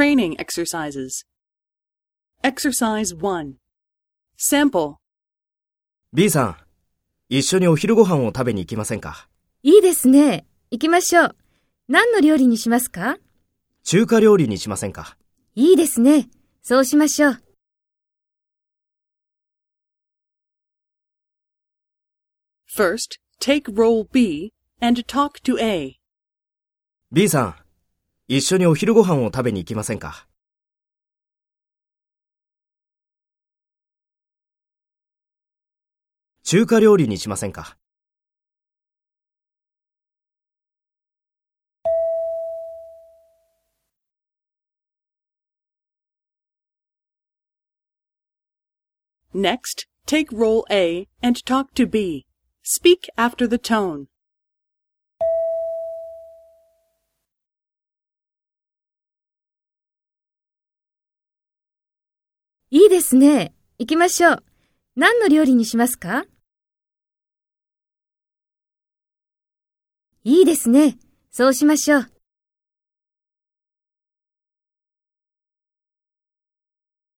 Training exercises. Exercise 1. Sample. B さん、一緒にお昼ご飯を食べに行きませんか？いいですね。行きましょう。何の料理にしますか？中華料理にしませんか？いいですね。そうしましょう。First, take role B and talk to A. ?B さん、一緒にお昼ご飯を食べに行きませんか中華料理にしませんか Next, take role A and talk to B. Speak after the tone. いいですね。行きましょう。何の料理にしますか？いいですね。そうしましょう。